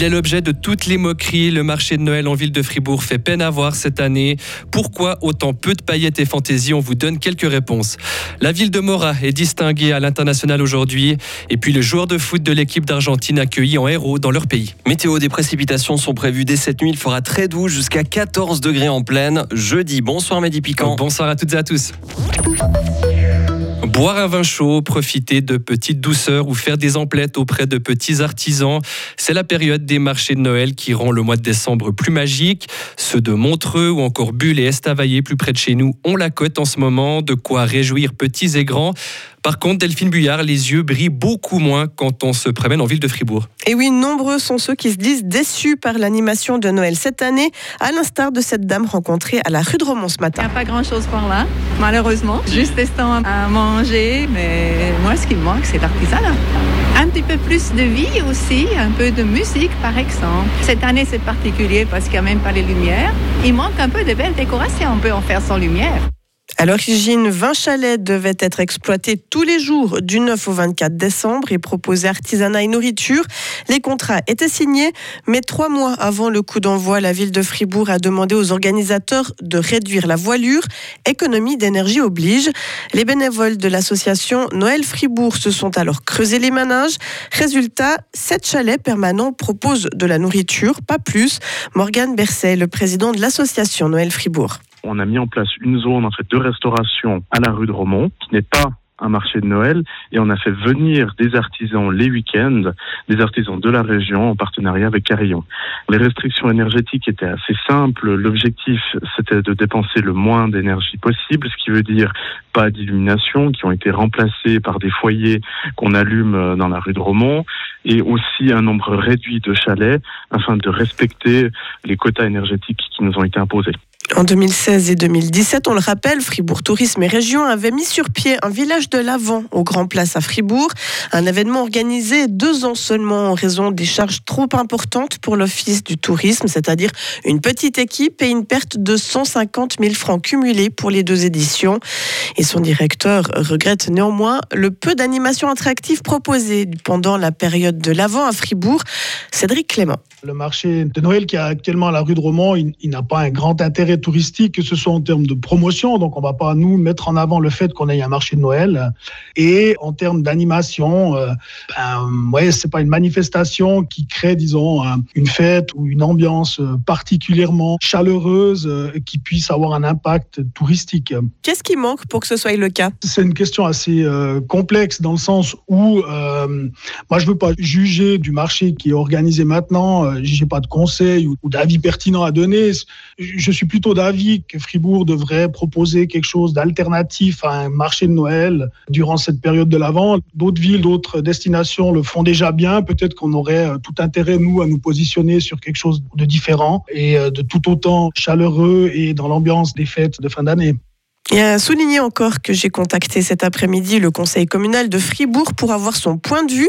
Il est l'objet de toutes les moqueries. Le marché de Noël en ville de Fribourg fait peine à voir cette année. Pourquoi autant peu de paillettes et fantaisies? On vous donne quelques réponses. La ville de Mora est distinguée à l'international aujourd'hui. Et puis le joueur de foot de l'équipe d'Argentine accueilli en héros dans leur pays. Météo, des précipitations sont prévues dès cette nuit. Il fera très doux jusqu'à 14 degrés en pleine. Jeudi, bonsoir Mehdi Piquant. Bonsoir à toutes et à tous. Boire un vin chaud, profiter de petites douceurs ou faire des emplettes auprès de petits artisans, c'est la période des marchés de Noël qui rend le mois de décembre plus magique. Ceux de Montreux ou encore Bulle et Estavayer plus près de chez nous ont la cote en ce moment, de quoi réjouir petits et grands. Par contre, Delphine Buyard, les yeux brillent beaucoup moins quand on se promène en ville de Fribourg. Et oui, nombreux sont ceux qui se disent déçus par l'animation de Noël cette année, à l'instar de cette dame rencontrée à la rue de Romont ce matin. Il n'y a pas grand-chose par là, malheureusement. Juste des stands à manger, mais moi, ce qui me manque, c'est l'artisanat. Un petit peu plus de vie aussi, un peu de musique, par exemple. Cette année, c'est particulier parce qu'il n'y a même pas les lumières. Il manque un peu de belles décorations. On peut en faire sans lumière. À l'origine, 20 chalets devaient être exploités tous les jours du 9 au 24 décembre et proposer artisanat et nourriture. Les contrats étaient signés, mais trois mois avant le coup d'envoi, la ville de Fribourg a demandé aux organisateurs de réduire la voilure. Économie d'énergie oblige. Les bénévoles de l'association Noël Fribourg se sont alors creusés les manages. Résultat, sept chalets permanents proposent de la nourriture, pas plus. Morgane Berset, le président de l'association Noël Fribourg on a mis en place une zone entre deux restaurations à la rue de Romont, qui n'est pas un marché de Noël et on a fait venir des artisans les week-ends, des artisans de la région en partenariat avec Carillon. Les restrictions énergétiques étaient assez simples. L'objectif, c'était de dépenser le moins d'énergie possible, ce qui veut dire pas d'illumination, qui ont été remplacés par des foyers qu'on allume dans la rue de Romont et aussi un nombre réduit de chalets afin de respecter les quotas énergétiques qui nous ont été imposés. En 2016 et 2017, on le rappelle, Fribourg Tourisme et Région avait mis sur pied un village de l'Avent au Grand Place à Fribourg, un événement organisé deux ans seulement en raison des charges trop importantes pour l'Office du tourisme, c'est-à-dire une petite équipe et une perte de 150 000 francs cumulés pour les deux éditions. Et son directeur regrette néanmoins le peu d'animations attractives proposées pendant la période de l'Avent à Fribourg. Cédric Clément. Le marché de Noël qui est actuellement à la rue de Romont, il, il n'a pas un grand intérêt touristique, que ce soit en termes de promotion, donc on va pas nous mettre en avant le fait qu'on ait un marché de Noël, et en termes d'animation, euh, ben, ouais, c'est pas une manifestation qui crée, disons, une fête ou une ambiance particulièrement chaleureuse euh, qui puisse avoir un impact touristique. Qu'est-ce qui manque pour que ce soit le cas? C'est une question assez euh, complexe dans le sens où euh, moi je veux pas juger du marché qui est organisé maintenant, euh, j'ai pas de conseils ou, d'avis pertinents à donner. Je suis plutôt d'avis que Fribourg devrait proposer quelque chose d'alternatif à un marché de Noël durant cette période de l'Avent. D'autres villes, d'autres destinations le font déjà bien. Peut-être qu'on aurait euh, tout intérêt, nous, à nous positionner sur quelque chose de différent et euh, de tout autant chaleureux et dans l'ambiance des fêtes de fin d'année. Et à souligner encore que j'ai contacté cet après-midi le conseil communal de Fribourg pour avoir son point de vue.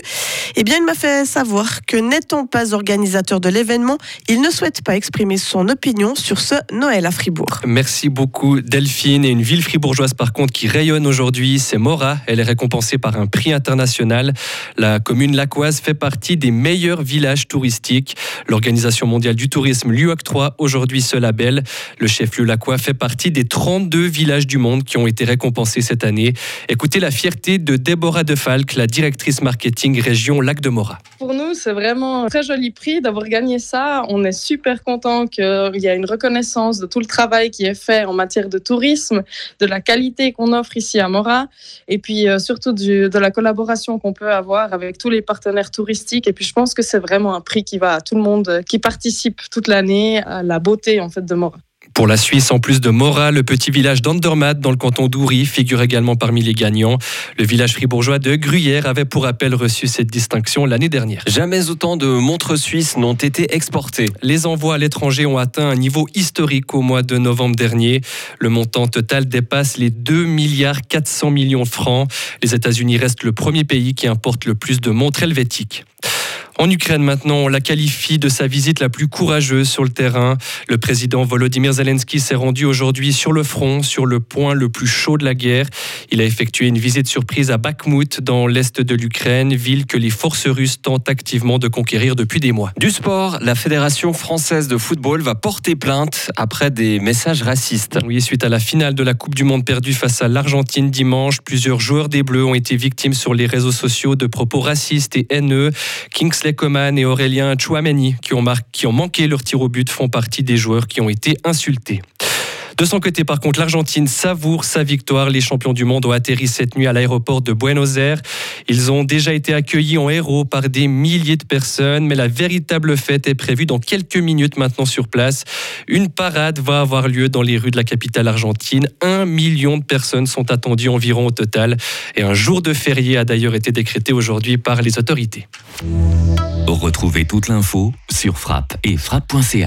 Eh bien, il m'a fait savoir que n'étant pas organisateur de l'événement, il ne souhaite pas exprimer son opinion sur ce Noël à Fribourg. Merci beaucoup Delphine. Et une ville fribourgeoise par contre qui rayonne aujourd'hui, c'est Mora. Elle est récompensée par un prix international. La commune lacoise fait partie des meilleurs villages touristiques. L'Organisation mondiale du tourisme lui octroie aujourd'hui ce label. Le chef-lieu lacois fait partie des 32 villages du monde qui ont été récompensés cette année. Écoutez la fierté de Déborah De Falk, la directrice marketing région Lac de Mora. Pour nous, c'est vraiment un très joli prix d'avoir gagné ça. On est super content qu'il y a une reconnaissance de tout le travail qui est fait en matière de tourisme, de la qualité qu'on offre ici à Mora, et puis euh, surtout de la collaboration qu'on peut avoir avec tous les partenaires touristiques. Et puis je pense que c'est vraiment un prix qui va à tout le monde qui participe toute l'année à la beauté en fait de Mora. Pour la Suisse, en plus de Mora, le petit village d'Andermatt dans le canton d'Oury figure également parmi les gagnants. Le village fribourgeois de Gruyère avait pour rappel reçu cette distinction l'année dernière. Jamais autant de montres suisses n'ont été exportées. Les envois à l'étranger ont atteint un niveau historique au mois de novembre dernier. Le montant total dépasse les 2 milliards 400 millions de francs. Les États-Unis restent le premier pays qui importe le plus de montres helvétiques. En Ukraine maintenant, on la qualifie de sa visite la plus courageuse sur le terrain. Le président Volodymyr Zelensky s'est rendu aujourd'hui sur le front, sur le point le plus chaud de la guerre. Il a effectué une visite surprise à Bakhmut, dans l'est de l'Ukraine, ville que les forces russes tentent activement de conquérir depuis des mois. Du sport, la Fédération française de football va porter plainte après des messages racistes. Oui, suite à la finale de la Coupe du Monde perdue face à l'Argentine dimanche, plusieurs joueurs des Bleus ont été victimes sur les réseaux sociaux de propos racistes et haineux. Kingsley Coman et Aurélien Chouameni, qui ont, qui ont manqué leur tir au but, font partie des joueurs qui ont été insultés. De son côté, par contre, l'Argentine savoure sa victoire. Les champions du monde ont atterri cette nuit à l'aéroport de Buenos Aires. Ils ont déjà été accueillis en héros par des milliers de personnes, mais la véritable fête est prévue dans quelques minutes maintenant sur place. Une parade va avoir lieu dans les rues de la capitale argentine. Un million de personnes sont attendues environ au total. Et un jour de férié a d'ailleurs été décrété aujourd'hui par les autorités. Retrouvez toute l'info sur frappe et frappe.ch.